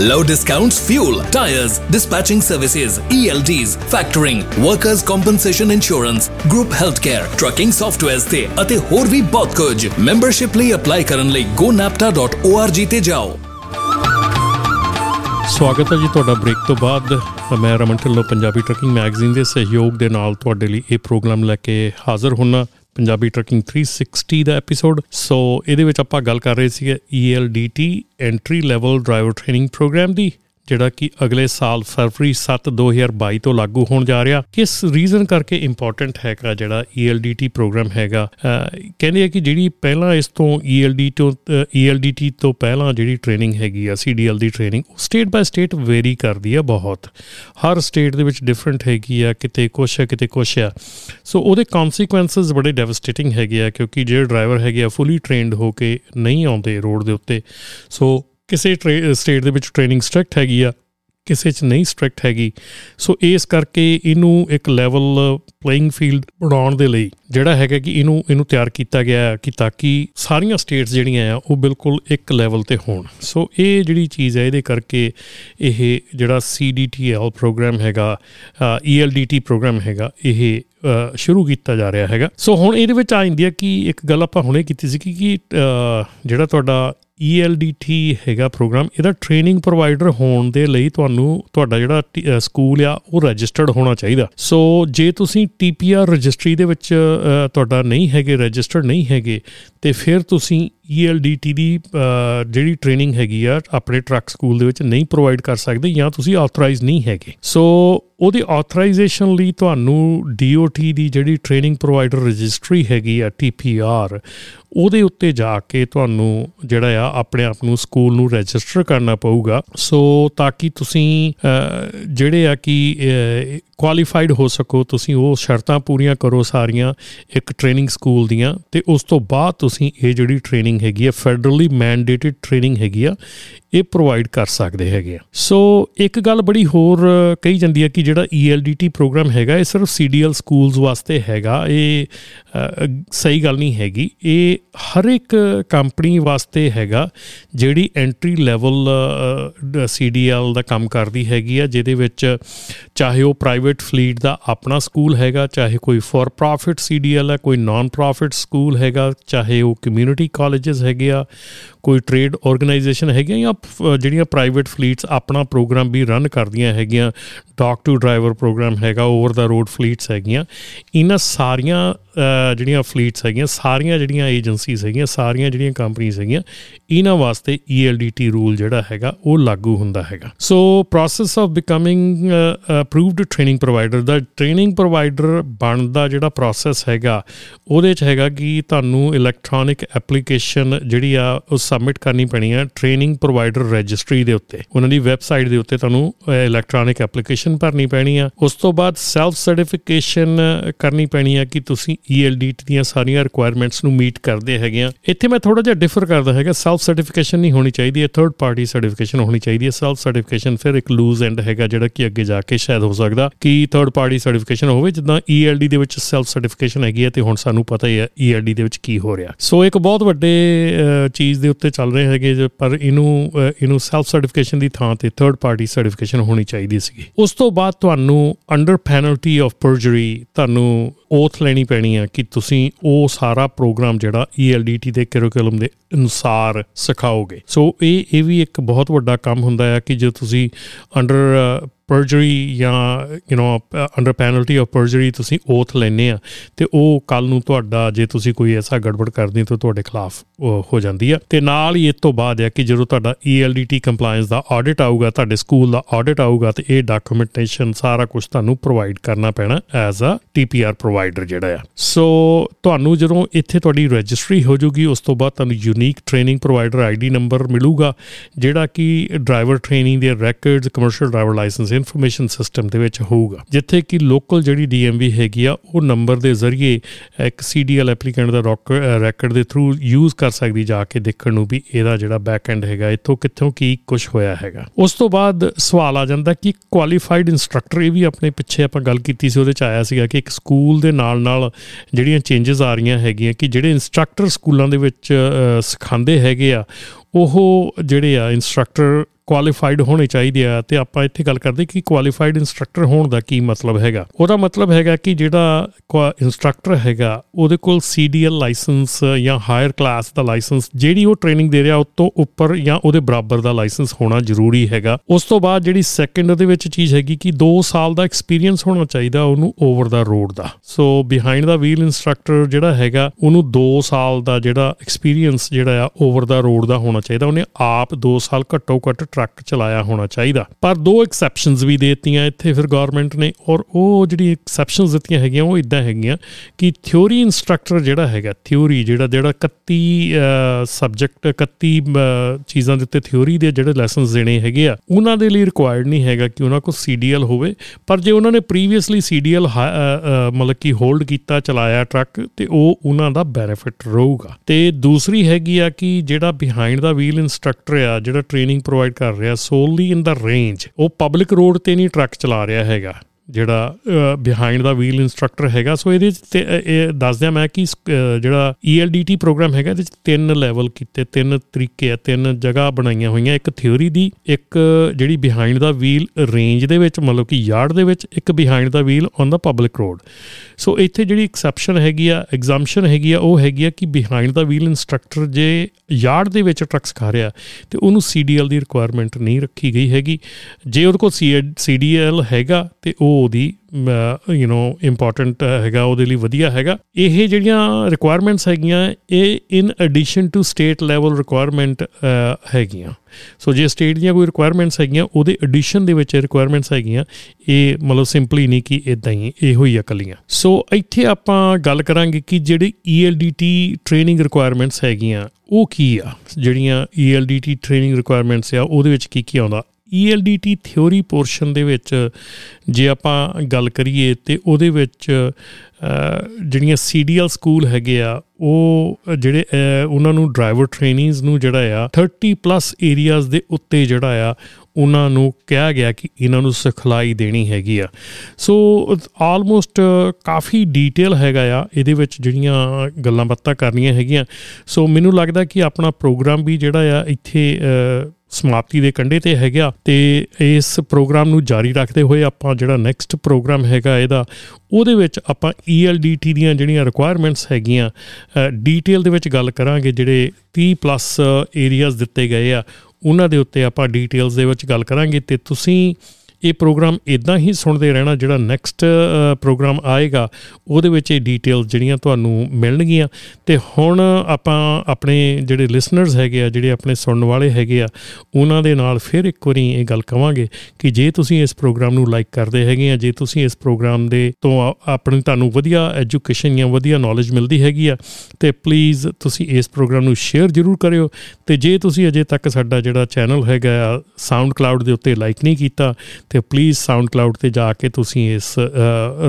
Low discounts, fuel, tires, dispatching services, ELDs, factoring, workers' compensation insurance, group healthcare, trucking softwares ਤੇ ਅਤੇ ਹੋਰ ਵੀ ਬਹੁਤ ਕੁਝ ਮੈਂਬਰਸ਼ਿਪ ਲਈ ਅਪਲਾਈ ਕਰਨ ਲਈ gonapta.org ਤੇ ਜਾਓ ਸਵਾਗਤ ਹੈ ਜੀ ਤੁਹਾਡਾ ਬ੍ਰੇਕ ਤੋਂ ਬਾਅਦ ਮੈਂ ਰਮਨ ਢਿੱਲੋਂ ਪੰਜਾਬੀ ਟਰਕਿੰਗ ਮੈਗਜ਼ੀਨ ਦੇ ਸਹਿਯੋਗ ਦੇ ਨਾਲ ਤੁਹਾਡੇ ਲਈ ਇਹ ਪ੍ਰੋਗਰਾਮ ਲੈ ਕੇ ਹਾਜ਼ਰ ਹੁੰਨਾ ਪੰਜਾਬੀ ਟਰਕਿੰਗ 360 ਦਾ ਐਪੀਸੋਡ ਸੋ ਇਹਦੇ ਵਿੱਚ ਆਪਾਂ ਗੱਲ ਕਰ ਰਹੇ ਸੀਗੇ ELDT entry level driver training program ਦੀ। ਜਿਹੜਾ ਕਿ ਅਗਲੇ ਸਾਲ ਫਰਵਰੀ 7 2022 ਤੋਂ ਲਾਗੂ ਹੋਣ ਜਾ ਰਿਹਾ, ਕਿਸ ਰੀਜ਼ਨ ਕਰਕੇ ਇੰਪੋਰਟੈਂਟ ਹੈਗਾ ਜਿਹੜਾ ELDT ਪ੍ਰੋਗਰਾਮ ਹੈਗਾ? ਕਹਿੰਦੇ ਆ ਕਿ ਜਿਹੜੀ ਪਹਿਲਾਂ ਇਸ ਤੋਂ ELD ਤੋਂ ELDT ਤੋਂ ਪਹਿਲਾਂ ਜਿਹੜੀ ਟ੍ਰੇਨਿੰਗ ਹੈਗੀ ਆ CDL the training state by state vary ਕਰਦੀ ਆ ਬਹੁਤ। ਹਰ ਸਟੇਟ ਦੇ ਵਿੱਚ ਡਿਫਰੈਂਟ ਹੈਗੀ ਆ, ਕਿਤੇ ਕੁਛ ਹੈ ਕਿਤੇ ਕੁਛ ਆ। ਸੋ ਉਹਦੇ ਕਨਸੀਕੁਐਂਸਸ ਬੜੇ ਡੈਵਸਟੇਟਿੰਗ ਹੈਗੇ ਆ, ਕਿਉਂਕਿ ਜਿਹੜੇ ਡਰਾਈਵਰ ਹੈਗੇ ਆ ਫੁੱਲੀ ਟ੍ਰੇਨਡ ਹੋ ਕੇ ਨਹੀਂ ਆਉਂਦੇ ਰੋਡ ਦੇ ਉੱਤੇ। ਸੋ ਕਿਸੇ ਸਟੇਟ ਦੇ ਵਿੱਚ ਟ੍ਰੇਨਿੰਗ ਸਟ੍ਰਿਕਟ ਹੈਗੀ ਆ, ਕਿਸੇ 'ਚ ਨਹੀਂ ਸਟ੍ਰਿਕਟ ਹੈਗੀ। ਸੋ ਇਸ ਕਰਕੇ ਇਹਨੂੰ ਇੱਕ ਲੈਵਲ ਪਲੇਇੰਗ ਫੀਲਡ ਬਣਾਉਣ ਦੇ ਲਈ ਜਿਹੜਾ ਹੈਗਾ ਕਿ ਇਹਨੂੰ ਇਹਨੂੰ ਤਿਆਰ ਕੀਤਾ ਗਿਆ ਕਿ ਤਾਂ ਕਿ ਸਾਰੀਆਂ ਸਟੇਟਸ ਜਿਹੜੀਆਂ ਆ, ਉਹ ਬਿਲਕੁਲ ਇੱਕ ਲੈਵਲ ਤੇ ਹੋਣ। ਸੋ ਇਹ ਜਿਹੜੀ ਚੀਜ਼ ਹੈ, ਇਹਦੇ ਕਰਕੇ ਇਹ ਜਿਹੜਾ CDTL ਪ੍ਰੋਗਰਾਮ ਹੈਗਾ ELDT ਪ੍ਰੋਗਰਾਮ ਹੈਗਾ, ਇਹ ਸ਼ੁਰੂ ਕੀਤਾ ਜਾ ਰਿਹਾ ਹੈਗਾ। ਸੋ ਹੁਣ ਇਹਦੇ ਵਿੱਚ ਆ ਜਾਂਦੀ ਹੈ ਕਿ ਇੱਕ ਗੱਲ ਆਪਾਂ ਹੁਣੇ ਕੀਤੀ ਸੀ ਕਿ ਜਿਹੜਾ ਤੁਹਾਡਾ ELDT ਹੈਗਾ ਪ੍ਰੋਗਰਾਮ, ਇਹਦਾ ਟ੍ਰੇਨਿੰਗ ਪ੍ਰੋਵਾਈਡਰ ਹੋਣ ਦੇ ਲਈ ਤੁਹਾਨੂੰ ਤੁਹਾਡਾ ਜਿਹੜਾ ਸਕੂਲ ਆ, ਉਹ ਰਜਿਸਟਰਡ ਹੋਣਾ ਚਾਹੀਦਾ। ਸੋ ਜੇ ਤੁਸੀਂ TPR ਰਜਿਸਟਰੀ ਦੇ ਵਿੱਚ ਤੁਹਾਡਾ ਨਹੀਂ ਹੈਗੇ ਰਜਿਸਟਰਡ ਨਹੀਂ ਹੈਗੇ ਤੇ ਫਿਰ ਤੁਸੀਂ ELDT ਦੀ ਜਿਹੜੀ ਟ੍ਰੇਨਿੰਗ ਹੈਗੀ ਆ, ਆਪਣੇ ਟਰੱਕ ਸਕੂਲ ਦੇ ਵਿੱਚ ਨਹੀਂ ਪ੍ਰੋਵਾਈਡ ਕਰ ਸਕਦੇ ਜਾਂ ਤੁਸੀਂ ਆਥੋਰਾਈਜ਼ ਨਹੀਂ ਹੈਗੇ। ਸੋ ਉਹਦੀ ਆਥੋਰਾਈਜੇਸ਼ਨ ਲਈ ਤੁਹਾਨੂੰ DOT ਦੀ ਜਿਹੜੀ ਟ੍ਰੇਨਿੰਗ ਪ੍ਰੋਵਾਈਡਰ ਰਜਿਸਟਰੀ ਹੈਗੀ ਆ TPR ਉਹਦੇ ਉੱਤੇ ਜਾ ਕੇ ਤੁਹਾਨੂੰ ਜਿਹੜਾ ਆ, ਆਪਣੇ ਆਪ ਨੂੰ ਸਕੂਲ ਨੂੰ ਰਜਿਸਟਰ ਕਰਨਾ ਪਊਗਾ। ਸੋ ਤਾਂ ਕਿ ਤੁਸੀਂ ਜਿਹੜੇ ਆ ਕਿ ਕੁਆਲੀਫਾਈਡ ਹੋ ਸਕੋ, ਤੁਸੀਂ ਉਹ ਸ਼ਰਤਾਂ ਪੂਰੀਆਂ ਕਰੋ ਸਾਰੀਆਂ ਇੱਕ ਟ੍ਰੇਨਿੰਗ ਸਕੂਲ ਦੀਆਂ ਤੇ ਉਸ ਤੋਂ ਬਾਅਦ ਤੁਸੀਂ ਇਹ ਜਿਹੜੀ ਟ੍ਰੇਨਿੰਗ ਹੈਗੀ ਆ ਫੈਡਰਲੀ ਮੈਂਡੇਟਡ ਟ੍ਰੇਨਿੰਗ ਹੈਗੀ ਆ ਇਹ ਪ੍ਰੋਵਾਈਡ ਕਰ ਸਕਦੇ ਹੈਗੇ ਆ। ਸੋ ਇੱਕ ਗੱਲ ਬੜੀ ਹੋਰ ਕਹੀ ਜਾਂਦੀ ਹੈ ਕਿ ਜਿਹੜਾ ELDT ਪ੍ਰੋਗਰਾਮ ਹੈਗਾ, ਇਹ ਸਿਰਫ CDL ਸਕੂਲਸ ਵਾਸਤੇ ਹੈਗਾ। ਇਹ ਸਹੀ ਗੱਲ ਨਹੀਂ ਹੈਗੀ। ਇਹ ਹਰ ਇੱਕ ਕੰਪਨੀ ਵਾਸਤੇ ਹੈਗਾ ਜਿਹੜੀ ਐਂਟਰੀ ਲੈਵਲ CDL ਦਾ ਕੰਮ ਕਰਦੀ ਹੈਗੀ ਆ, ਜਿਹਦੇ ਵਿੱਚ ਚਾਹੇ ਉਹ ਪ੍ਰਾਈਵੇਟ ਫਲੀਟ ਦਾ ਆਪਣਾ ਸਕੂਲ ਹੈਗਾ, ਚਾਹੇ ਕੋਈ ਫॉर ਪ੍ਰੋਫਿਟ CDL ਹੈ ਕੋਈ ਨਾਨ ਪ੍ਰੋਫਿਟ ਸਕੂਲ ਹੈਗਾ, ਚਾਹੇ ਉਹ ਕਮਿਊਨਿਟੀ ਕਾਲਜਸ ਹੈਗੇ ਆ, ਕੋਈ ਟ੍ਰੇਡ ਆਰਗੇਨਾਈਜੇਸ਼ਨ ਹੈਗੀਆਂ ਜਾਂ ਜਿਹੜੀਆਂ ਪ੍ਰਾਈਵੇਟ ਫਲੀਟਸ ਆਪਣਾ ਪ੍ਰੋਗਰਾਮ ਵੀ ਰਨ ਕਰਦੀਆਂ ਹੈਗੀਆਂ ਟਾਕ ਟੂ ਡਰਾਈਵਰ ਪ੍ਰੋਗਰਾਮ ਹੈਗਾ ਓਵਰ ਦਾ ਰੋਡ ਫਲੀਟਸ ਹੈਗੀਆਂ, ਇਹਨਾਂ ਸਾਰੀਆਂ ਜਿਹੜੀਆਂ ਫਲੀਟਸ ਹੈਗੀਆਂ, ਸਾਰੀਆਂ ਜਿਹੜੀਆਂ ਏਜੰਸੀਜ਼ ਹੈਗੀਆਂ, ਸਾਰੀਆਂ ਜਿਹੜੀਆਂ ਕੰਪਨੀਆਂ ਹੈਗੀਆਂ, ਇਹਨਾਂ ਵਾਸਤੇ ELDT ਰੂਲ ਜਿਹੜਾ ਹੈਗਾ, ਉਹ ਲਾਗੂ ਹੁੰਦਾ ਹੈਗਾ। So process of becoming approved training provider the training provider ਬਣਨ ਦਾ ਜਿਹੜਾ ਪ੍ਰੋਸੈਸ ਹੈਗਾ, ਉਹਦੇ ਚ ਹੈਗਾ ਕਿ ਤੁਹਾਨੂੰ ਇਲੈਕਟ੍ਰੋਨਿਕ ਐਪਲੀਕੇਸ਼ਨ ਜਿਹੜੀ ਆ, ਉਹ ਸਬਮਿਟ ਕਰਨੀ ਪੈਣੀ ਆ ਟ੍ਰੇਨਿੰਗ ਪ੍ਰੋਵਾਈਡਰ ਰਜਿਸਟਰੀ ਦੇ ਉੱਤੇ। ਉਹਨਾਂ ਦੀ ਵੈਬਸਾਈਟ ਦੇ ਉੱਤੇ ਤੁਹਾਨੂੰ ਇਲੈਕਟ੍ਰੋਨਿਕ ਐਪਲੀਕੇਸ਼ਨ ਭਰਨੀ ਪੈਣੀ ਆ। ਉਸ ਤੋਂ ਬਾਅਦ ਸੈਲਫ ਸਰਟੀਫਿਕੇਸ਼ਨ ਕਰਨੀ ਪੈਣੀ ਆ ਕਿ ਤੁਸੀਂ ELDT ਦੀਆਂ ਸਾਰੀਆਂ ਰਿਕੁਆਇਰਮੈਂਟਸ ਨੂੰ ਮੀਟ ਕਰਦੇ ਹੈਗੇ ਆ। ਇੱਥੇ ਮੈਂ ਥੋੜਾ ਜਿਹਾ ਡਿਫਰ ਕਰਦਾ ਹੈਗਾ। ਸੈਲਫ ਸਰਟੀਫਿਕੇਸ਼ਨ ਨਹੀਂ ਹੋਣੀ ਚਾਹੀਦੀ ਹੈ ਥਰਡ ਪਾਰਟੀ ਸਰਟੀਫਿਕੇਸ਼ਨ ਹੋਣੀ ਚਾਹੀਦੀ ਹੈ ਸੈਲਫ ਸਰਟੀਫਿਕੇਸ਼ਨ ਫਿਰ ਇੱਕ ਲੂਜ਼ ਐਂਡ ਹੈਗਾ, ਜਿਹੜਾ ਕਿ ਅੱਗੇ ਜਾ ਕੇ ਸ਼ਾਇਦ ਹੋ ਸਕਦਾ ਕਿ ਥਰਡ ਪਾਰਟੀ ਸਰਟੀਫਿਕੇਸ਼ਨ ਹੋਵੇ, ਜਿੱਦਾਂ ELD ਦੇ ਵਿੱਚ ਸੈਲਫ ਸਰਟੀਫਿਕੇਸ਼ਨ ਹੈਗੀ ਹੈ ਤੇ ਹੁਣ ਸਾਨੂੰ ਪਤਾ ਹੀ ਹੈ ELD ਦੇ ਵਿੱਚ ਕੀ ਹੋ ਰਿਹਾ। ਸੋ ਇੱਕ ਬਹੁਤ ਵੱਡੇ ਚੀਜ਼ ਦੇ ਉੱਤੇ ਚੱਲ ਰਹੇ ਹੈਗੇ ਪਰ ਇਹਨੂੰ ਇਹਨੂੰ ਸੈਲਫ ਸਰਟੀਫਿਕੇਸ਼ਨ ਦੀ ਥਾਂ ਤੇ ਥਰਡ ਪਾਰਟੀ ਸਰਟੀਫਿਕੇਸ਼ਨ ਹੋਣੀ ਚਾਹੀਦੀ ਸੀਗੀ। ਉਸ ਤੋਂ ਬਾਅਦ ਤੁਹਾਨੂੰ ਅੰਡਰ ਪੈਨਲਟੀ ਆਫ ਪਰਜਰੀ ਤੁਹਾਨੂੰ ਓਥ ਲੈਣੀ ਪੈਣੀ ਹੈ ਕਿ ਤੁਸੀਂ ਉਹ ਸਾਰਾ ਪ੍ਰੋਗਰਾਮ ਜਿਹੜਾ ELDT ਦੇ ਕਰਿਕੂਲਮ ਦੇ ਅਨੁਸਾਰ ਸਿਖਾਓਗੇ। ਸੋ ਇਹ ਇਹ ਵੀ ਇੱਕ ਬਹੁਤ ਵੱਡਾ ਕੰਮ ਹੁੰਦਾ ਹੈ ਕਿ ਜੇ ਤੁਸੀਂ ਅੰਡਰ ਪਰਜਰੀ ਜਾਂ you know under penalty of perjury ਤੁਸੀਂ ਓਥ ਲੈਨੇ ਆ, ਤੇ ਉਹ ਕੱਲ ਨੂੰ ਤੁਹਾਡਾ, ਜੇ ਤੁਸੀਂ ਕੋਈ ਐਸਾ ਗੜਬੜ ਕਰਦੇ ਤਾਂ ਤੁਹਾਡੇ ਖਿਲਾਫ ਹੋ ਜਾਂਦੀ ਆ। ਤੇ ਨਾਲ ਹੀ ਇਸ ਤੋਂ ਬਾਅਦ ਹੈ ਕਿ ਜਦੋਂ ਤੁਹਾਡਾ ELDT ਕੰਪਲਾਈਂਸ ਦਾ ਆਡਿਟ ਆਊਗਾ, ਤੁਹਾਡੇ ਸਕੂਲ ਦਾ ਆਡਿਟ ਆਊਗਾ, ਤੇ ਇਹ ਡਾਕੂਮੈਂਟੇਸ਼ਨ ਸਾਰਾ ਕੁਝ ਤੁਹਾਨੂੰ ਪ੍ਰੋਵਾਈਡ ਕਰਨਾ ਪੈਣਾ ਐਜ਼ ਅ TPR ਪ੍ਰੋਵਾਈਡਰ ਜਿਹੜਾ ਆ। ਸੋ ਤੁਹਾਨੂੰ ਜਦੋਂ ਇੱਥੇ ਤੁਹਾਡੀ ਰਜਿਸਟਰੀ ਹੋ ਜੂਗੀ ਉਸ ਤੋਂ ਬਾਅਦ ਤੁਹਾਨੂੰ unique training provider ID number ਮਿਲੂਗਾ, ਜਿਹੜਾ ਕਿ ਡਰਾਈਵਰ ਟ੍ਰੇਨਿੰਗ ਦੇ records commercial driver licence information system ਦੇ ਵਿੱਚ ਹੋਊਗਾ। ਜਿੱਥੇ ਕਿ ਲੋਕਲ ਜਿਹੜੀ ਡੀਐਮਵੀ ਹੈਗੀ ਆ, ਉਹ ਨੰਬਰ ਦੇ ਜ਼ਰੀਏ ਇੱਕ ਸੀਡੀਐਲ ਐਪਲੀਕੈਂਟ ਦਾ ਰੈਕੋਰਡ ਦੇ ਥਰੂ ਯੂਜ਼ ਕਰ ਸਕਦੀ ਜਾ ਕੇ ਦੇਖਣ ਨੂੰ ਵੀ ਇਹਦਾ ਜਿਹੜਾ ਬੈਕ ਐਂਡ ਹੈਗਾ, ਇੱਥੋਂ ਕਿੱਥੋਂ ਕੀ ਕੁਝ ਹੋਇਆ ਹੈਗਾ। ਉਸ ਤੋਂ ਬਾਅਦ ਸਵਾਲ ਆ ਜਾਂਦਾ ਕਿ ਕੁਆਲੀਫਾਈਡ ਇਨਸਟ੍ਰਕਟਰ ਇਹ ਵੀ ਆਪਣੇ ਪਿੱਛੇ ਆਪਾਂ ਗੱਲ ਕੀਤੀ ਸੀ, ਉਹਦੇ ਚ ਆਇਆ ਸੀਗਾ ਕਿ ਇੱਕ ਸਕੂਲ ਦੇ ਨਾਲ ਨਾਲ ਜਿਹੜੀਆਂ ਚੇਂਜਸ ਆ ਰਹੀਆਂ ਹੈਗੀਆਂ, ਕਿ ਜਿਹੜੇ ਇਨਸਟ੍ਰਕਟਰ ਸਕੂਲਾਂ ਦੇ ਵਿੱਚ ਸਿਖਾਉਂਦੇ ਹੈਗੇ ਆ ਉਹ ਜਿਹੜੇ ਆ ਇਨਸਟ੍ਰਕਟਰ ਕੁਆਲੀਫਾਈਡ ਹੋਣੇ ਚਾਹੀਦੇ ਆ ਤੇ ਆਪਾਂ ਇੱਥੇ ਗੱਲ ਕਰਦੇ ਕਿ ਕੁਆਲੀਫਾਈਡ ਇਨਸਟ੍ਰਕਟਰ ਹੋਣ ਦਾ ਕੀ ਮਤਲਬ ਹੈਗਾ। ਉਹਦਾ ਮਤਲਬ ਹੈਗਾ ਕਿ ਜਿਹੜਾ ਇਨਸਟ੍ਰਕਟਰ ਹੈਗਾ, ਉਹਦੇ ਕੋਲ ਸੀਡੀਐਲ ਲਾਇਸੈਂਸ ਜਾਂ ਹਾਇਰ ਕਲਾਸ ਦਾ ਲਾਇਸੈਂਸ ਜਿਹੜੀ ਉਹ ਟ੍ਰੇਨਿੰਗ ਦੇ ਰਿਹਾ ਉਸ ਤੋਂ ਉੱਪਰ ਜਾਂ ਉਹਦੇ ਬਰਾਬਰ ਦਾ ਲਾਇਸੈਂਸ ਹੋਣਾ ਜ਼ਰੂਰੀ ਹੈਗਾ। ਉਸ ਤੋਂ ਬਾਅਦ ਜਿਹੜੀ ਸੈਕੰਡ ਉਹਦੇ ਵਿੱਚ ਚੀਜ਼ ਹੈਗੀ ਕਿ 2 ਸਾਲ ਦਾ ਐਕਸਪੀਰੀਅੰਸ ਹੋਣਾ ਚਾਹੀਦਾ ਉਹਨੂੰ over the road the. So behind the wheel instructor ਜਿਹੜਾ ਹੈਗਾ, ਉਹਨੂੰ 2 ਸਾਲ ਦਾ ਜਿਹੜਾ ਐਕਸਪੀਰੀਅੰਸ ਜਿਹੜਾ ਆ ਓਵਰ ਦਾ ਰੋਡ ਦਾ ਹੋਣਾ ਚਾਹੀਦਾ, ਉਹਨੇ ਆਪ 2 ਸਾਲ ਘੱਟੋ ਘੱਟ ਟਰੱਕ ਚਲਾਇਆ ਹੋਣਾ ਚਾਹੀਦਾ। ਪਰ ਦੋ ਐਕਸੈਪਸ਼ਨਸ ਵੀ ਦੇਤੀਆਂ ਇੱਥੇ ਫਿਰ ਗਵਰਨਮੈਂਟ ਨੇ, ਔਰ ਉਹ ਜਿਹੜੀ ਐਕਸੈਪਸ਼ਨਸ ਦਿੱਤੀਆਂ ਹੈਗੀਆਂ, ਉਹ ਇਦਾਂ ਹੈਗੀਆਂ ਕਿ ਥਿਉਰੀ ਇਨਸਟ੍ਰਕਟਰ ਜਿਹੜਾ ਹੈਗਾ ਥਿਉਰੀ ਜਿਹੜਾ ਜਿਹੜਾ 31 ਸਬਜੈਕਟ 31 ਚੀਜ਼ਾਂ ਦੇ ਉੱਤੇ ਥਿਉਰੀ ਦੇ ਜਿਹੜੇ ਲੈਸਨਸ ਦੇਣੇ ਹੈਗੇ ਆ, ਉਹਨਾਂ ਦੇ ਲਈ ਰਿਕੁਆਇਰਡ ਨਹੀਂ ਹੈਗਾ ਕਿ ਉਹਨਾਂ ਕੋਲ ਸੀਡੀਐਲ ਹੋਵੇ। ਪਰ ਜੇ ਉਹਨਾਂ ਨੇ ਪ੍ਰੀਵੀਅਸਲੀ ਸੀਡੀਐਲ ਮਤਲਬ ਕਿ ਹੋਲਡ ਕੀਤਾ, ਚਲਾਇਆ ਟਰੱਕ, ਤੇ ਉਹ ਉਹਨਾਂ ਦਾ ਬੈਨੀਫਿਟ ਰਹੂਗਾ। ਤੇ ਦੂਸਰੀ ਹੈਗੀ ਆ ਕਿ ਜਿਹੜਾ ਬਿਹਾਈਂਡ ਦਾ ਵੀਲ ਇਨਸਟ੍ਰਕਟਰ ਆ, ਜਿਹੜਾ ਟ੍ਰੇਨਿੰਗ ਪ੍ਰੋਵਾਈਡ ਕਰ ਰਿਹਾ ਸੋਲੀ ਇਨ ਦਾ ਰੇਂਜ ਉਹ ਪਬਲਿਕ ਰੋਡ ਤੇ ਨਹੀਂ ਟਰੱਕ ਚਲਾ ਰਿਹਾ ਹੈਗਾ। ਜਿਹੜਾ ਬਿਹਾਈਂਡ ਦਾ ਵੀਲ ਇਨਸਟ੍ਰਕਟਰ ਹੈਗਾ, ਸੋ ਇਹਦੇ ਇਹ ਦੱਸ ਦਿਆਂ ਮੈਂ ਕਿ ਜਿਹੜਾ ELDT ਪ੍ਰੋਗਰਾਮ ਹੈਗਾ, ਇਹਦੇ ਚ ਤਿੰਨ ਲੈਵਲ ਕੀਤੇ, ਤਿੰਨ ਤਰੀਕੇ ਆ, ਤਿੰਨ ਜਗ੍ਹਾ ਬਣਾਈਆਂ ਹੋਈਆਂ, ਇੱਕ ਥਿਉਰੀ ਦੀ, ਇੱਕ ਜਿਹੜੀ ਬਿਹਾਈਂਡ ਦਾ ਵੀਲ ਰੇਂਜ ਦੇ ਵਿੱਚ, ਮਤਲਬ ਕਿ ਯਾਰਡ ਦੇ ਵਿੱਚ, ਇੱਕ behind the wheel on the public road so ਇੱਥੇ ਜਿਹੜੀ ਐਕਸੈਪਸ਼ਨ ਹੈਗੀ ਆ ਐਗਜ਼ਾਮਸ਼ਨ ਹੈਗੀ ਆ, ਉਹ ਹੈਗੀ ਆ ਕਿ ਬਿਹਾਈਂਡ ਦਾ ਵੀਲ ਇਨਸਟ੍ਰਕਟਰ ਜੇ ਯਾਰਡ ਦੇ ਵਿੱਚ ਟਰੱਕ ਸਿਖਾ ਰਿਹਾ, ਤੇ ਉਹਨੂੰ ਸੀਡੀਐਲ ਦੀ ਰਿਕੁਆਇਰਮੈਂਟ ਨਹੀਂ ਰੱਖੀ ਗਈ ਹੈਗੀ। ਜੇ ਉਹਦੇ ਕੋਲ ਸੀਡੀਐਲ ਹੈਗਾ, ਤੇ ਉਹ ਉਹਦੀ ਯੂ نو ਇੰਪੋਰਟੈਂਟ ਹੈਗਾ, ਉਹਦੇ ਲਈ ਵਧੀਆ ਹੈਗਾ। ਇਹ ਜਿਹੜੀਆਂ ਰਿਕੁਆਇਰਮੈਂਟਸ ਹੈਗੀਆਂ, ਇਹ in addition to state level requirement ਹੈਗੀਆਂ। ਸੋ ਜੇ ਸਟੇਟ ਦੀਆਂ ਕੋਈ ਰਿਕੁਆਇਰਮੈਂਟਸ ਹੈਗੀਆਂ, ਉਹਦੇ ਐਡੀਸ਼ਨ ਦੇ ਵਿੱਚ ਰਿਕੁਆਇਰਮੈਂਟਸ ਹੈਗੀਆਂ, ਇਹ ਮਤਲਬ ਸਿੰਪਲੀ ਨਹੀਂ ਕਿ ਇਦਾਂ ਹੀ, ਇਹੋ ਹੀ ਇਕੱਲੀਆਂ। ਸੋ ਇੱਥੇ ਆਪਾਂ ਗੱਲ ਕਰਾਂਗੇ ਕਿ ਜਿਹੜੀ ELDT ਟ੍ਰੇਨਿੰਗ ਰਿਕੁਆਇਰਮੈਂਟਸ ਹੈਗੀਆਂ, ਉਹ ਕੀ ਆ? ਜਿਹੜੀਆਂ ELDT ਟ੍ਰੇਨਿੰਗ ਰਿਕੁਆਇਰਮੈਂਟਸ ਆ, ਉਹਦੇ ਵਿੱਚ ਕੀ ਕੀ ਆਉਂਦਾ? ELDT ਥਿਉਰੀ ਪੋਰਸ਼ਨ ਦੇ ਵਿੱਚ ਜੇ ਆਪਾਂ ਗੱਲ ਕਰੀਏ ਤੇ ਉਹਦੇ ਵਿੱਚ ਜਿਹੜੀਆਂ CDL ਸਕੂਲ ਹੈਗੇ ਆ, ਉਹ ਜਿਹੜੇ ਉਹਨਾਂ ਨੂੰ ਡਰਾਈਵਰ ਟ੍ਰੇਨਿੰਗਸ ਨੂੰ ਜਿਹੜਾ ਆ 30 ਪਲੱਸ ਏਰੀਆਜ਼ ਦੇ ਉੱਤੇ ਜਿਹੜਾ ਆ, ਉਹਨਾਂ ਨੂੰ ਕਿਹਾ ਗਿਆ ਕਿ ਇਹਨਾਂ ਨੂੰ ਸਿਖਲਾਈ ਦੇਣੀ ਹੈਗੀ ਆ। ਸੋ ਆਲਮੋਸਟ ਕਾਫੀ ਡੀਟੇਲ ਹੈਗਾ ਆ, ਇਹਦੇ ਵਿੱਚ ਜਿਹੜੀਆਂ ਗੱਲਾਂ ਬਾਤਾਂ ਕਰਨੀਆਂ ਹੈਗੀਆਂ। ਸੋ ਮੈਨੂੰ ਲੱਗਦਾ ਕਿ ਆਪਣਾ ਪ੍ਰੋਗਰਾਮ ਵੀ ਜਿਹੜਾ ਆ, ਇੱਥੇ ਸਮਾਪਤੀ ਦੇ ਕੰਢੇ ਤੇ ਹੈਗਾ ਤੇ ਇਸ ਪ੍ਰੋਗਰਾਮ ਨੂੰ ਜਾਰੀ ਰੱਖਦੇ ਹੋਏ ਆਪਾਂ ਜਿਹੜਾ ਨੈਕਸਟ ਪ੍ਰੋਗਰਾਮ ਹੈਗਾ ਇਹਦਾ, ਉਹਦੇ ਵਿੱਚ ਆਪਾਂ ELDT ਦੀਆਂ ਜਿਹੜੀਆਂ ਰਿਕੁਆਇਰਮੈਂਟਸ ਹੈਗੀਆਂ ਡੀਟੇਲ ਦੇ ਵਿੱਚ ਗੱਲ ਕਰਾਂਗੇ ਜਿਹੜੇ 30 ਪਲੱਸ ਏਰੀਆਜ਼ ਦਿੱਤੇ ਗਏ ਆ, ਉਹਨਾਂ ਦੇ ਉੱਤੇ ਆਪਾਂ ਡੀਟੇਲਸ ਦੇ ਵਿੱਚ ਗੱਲ ਕਰਾਂਗੇ ਤੇ ਤੁਸੀਂ ਇਹ ਪ੍ਰੋਗਰਾਮ ਇਦਾਂ ਹੀ ਸੁਣਦੇ ਰਹਿਣਾ ਜਿਹੜਾ ਨੈਕਸਟ ਪ੍ਰੋਗਰਾਮ ਆਏਗਾ, ਉਹਦੇ ਵਿੱਚ ਇਹ ਡੀਟੇਲਸ ਜਿਹੜੀਆਂ ਤੁਹਾਨੂੰ ਮਿਲਣਗੀਆਂ। ਤੇ ਹੁਣ ਆਪਾਂ ਆਪਣੇ ਜਿਹੜੇ ਲਿਸਨਰਸ ਹੈਗੇ ਆ, ਜਿਹੜੇ ਆਪਣੇ ਸੁਣਨ ਵਾਲੇ ਹੈਗੇ ਆ, ਉਹਨਾਂ ਦੇ ਨਾਲ ਫਿਰ ਇੱਕ ਵਾਰੀ ਇਹ ਗੱਲ ਕਵਾਂਗੇ ਕਿ ਜੇ ਤੁਸੀਂ ਇਸ ਪ੍ਰੋਗਰਾਮ ਨੂੰ ਲਾਈਕ ਕਰਦੇ ਹੈਗੇ ਆ, ਜੇ ਤੁਸੀਂ ਇਸ ਪ੍ਰੋਗਰਾਮ ਦੇ ਤੋਂ ਆਪਣੀ ਤੁਹਾਨੂੰ ਵਧੀਆ ਐਜੂਕੇਸ਼ਨ ਜਾਂ ਵਧੀਆ ਨੌਲੇਜ ਮਿਲਦੀ ਹੈਗੀ ਆ, ਤੇ ਪਲੀਜ਼ ਤੁਸੀਂ ਇਸ ਪ੍ਰੋਗਰਾਮ ਨੂੰ ਸ਼ੇਅਰ ਜ਼ਰੂਰ ਕਰਿਓ। ਤੇ ਜੇ ਤੁਸੀਂ ਅਜੇ ਤੱਕ ਸਾਡਾ ਜਿਹੜਾ ਚੈਨਲ ਹੈਗਾ ਆ ਸਾਊਂਡ ਕਲਾਉਡ ਦੇ ਉੱਤੇ ਲਾਈਕ ਨਹੀਂ ਕੀਤਾ ਤੇ ਪਲੀਜ਼ ਸਾਊਂਡ ਕਲਾਉਡ ਤੇ ਜਾ ਕੇ ਤੁਸੀਂ ਇਸ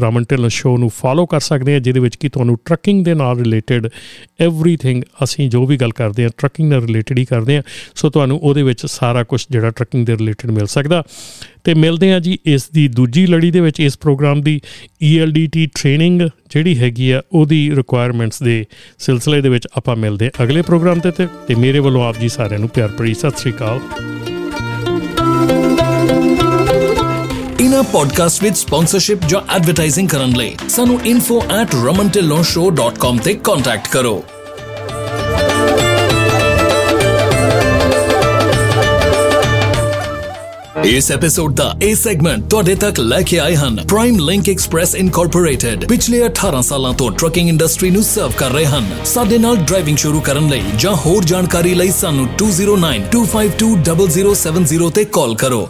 ਰਮਨ ਟਿਲ ਸ਼ੋ ਨੂੰ ਫਾਲੋ ਕਰ ਸਕਦੇ ਆ ਜਿਹਦੇ ਵਿੱਚ ਕਿ ਤੁਹਾਨੂੰ ਟਰੱਕਿੰਗ ਦੇ ਨਾਲ ਰਿਲੇਟਡ एवरीथिंग ਅਸੀਂ ਜੋ ਵੀ ਗੱਲ ਕਰਦੇ ਆ ਟਰੱਕਿੰਗ ਨਾਲ ਰਿਲੇਟਡ ਹੀ ਕਰਦੇ ਆ ਸੋ ਤੁਹਾਨੂੰ ਉਹਦੇ ਵਿੱਚ ਸਾਰਾ ਕੁਝ ਜਿਹੜਾ ਟਰੱਕਿੰਗ ਦੇ ਰਿਲੇਟਡ ਮਿਲ ਸਕਦਾ ਤੇ ਮਿਲਦੇ ਆ ਜੀ ਇਸ ਦੀ ਦੂਜੀ ਲੜੀ ਦੇ ਵਿੱਚ ਇਸ ਪ੍ਰੋਗਰਾਮ ਦੀ ELDT ਟ੍ਰੇਨਿੰਗ ਜਿਹੜੀ ਹੈਗੀ ਆ ਉਹਦੀ ਰਿਕੁਆਇਰਮੈਂਟਸ ਦੇ ਸਿਲਸਿਲੇ ਦੇ ਵਿੱਚ ਆਪਾਂ ਮਿਲਦੇ ਆ ਅਗਲੇ ਪ੍ਰੋਗਰਾਮ ਤੇ ਤੇ ਮੇਰੇ ਵੱਲੋਂ ਆਪ ਜੀ ਸਾਰਿਆਂ ਨੂੰ ਪਿਆਰ ਭਰੀ ਸਤਿ ਸ੍ਰੀ ਅਕਾਲ ਇਨਾ ਪੋਡਕਾਸਟ ਵਿਦ ਸਪਾਂਸਰਸ਼ਿਪ ਜਾਂ ਐਡਵਰਟਾਈਜ਼ਿੰਗ ਕਰਨ ਲਈ ਸਾਨੂੰ info@ramantillonshow.com ਤੇ ਕੰਟੈਕਟ ਕਰੋ ਇਸ ਐਪੀਸੋਡ ਦਾ ਇਹ ਸੈਗਮੈਂਟ ਤੁਹਾਡੇ ਤੱਕ ਲੈ ਕੇ ਆਏ ਹਨ ਪ੍ਰਾਈਮ ਲਿੰਕ ਐਕਸਪ੍ਰੈਸ ਇਨਕੋਰਪੋਰੇਟਡ ਪਿਛਲੇ 18 ਸਾਲਾਂ ਤੋਂ ਟਰੱਕਿੰਗ ਇੰਡਸਟਰੀ ਨੂੰ ਸਰਵ ਕਰ ਰਹੇ ਹਨ ਸਾਡੇ ਨਾਲ ਡਰਾਈਵਿੰਗ ਸ਼ੁਰੂ ਕਰਨ ਲਈ ਜਾਂ ਹੋਰ ਜਾਣਕਾਰੀ ਲਈ ਸਾਨੂੰ 2092520070 ਤੇ ਕਾਲ ਕਰੋ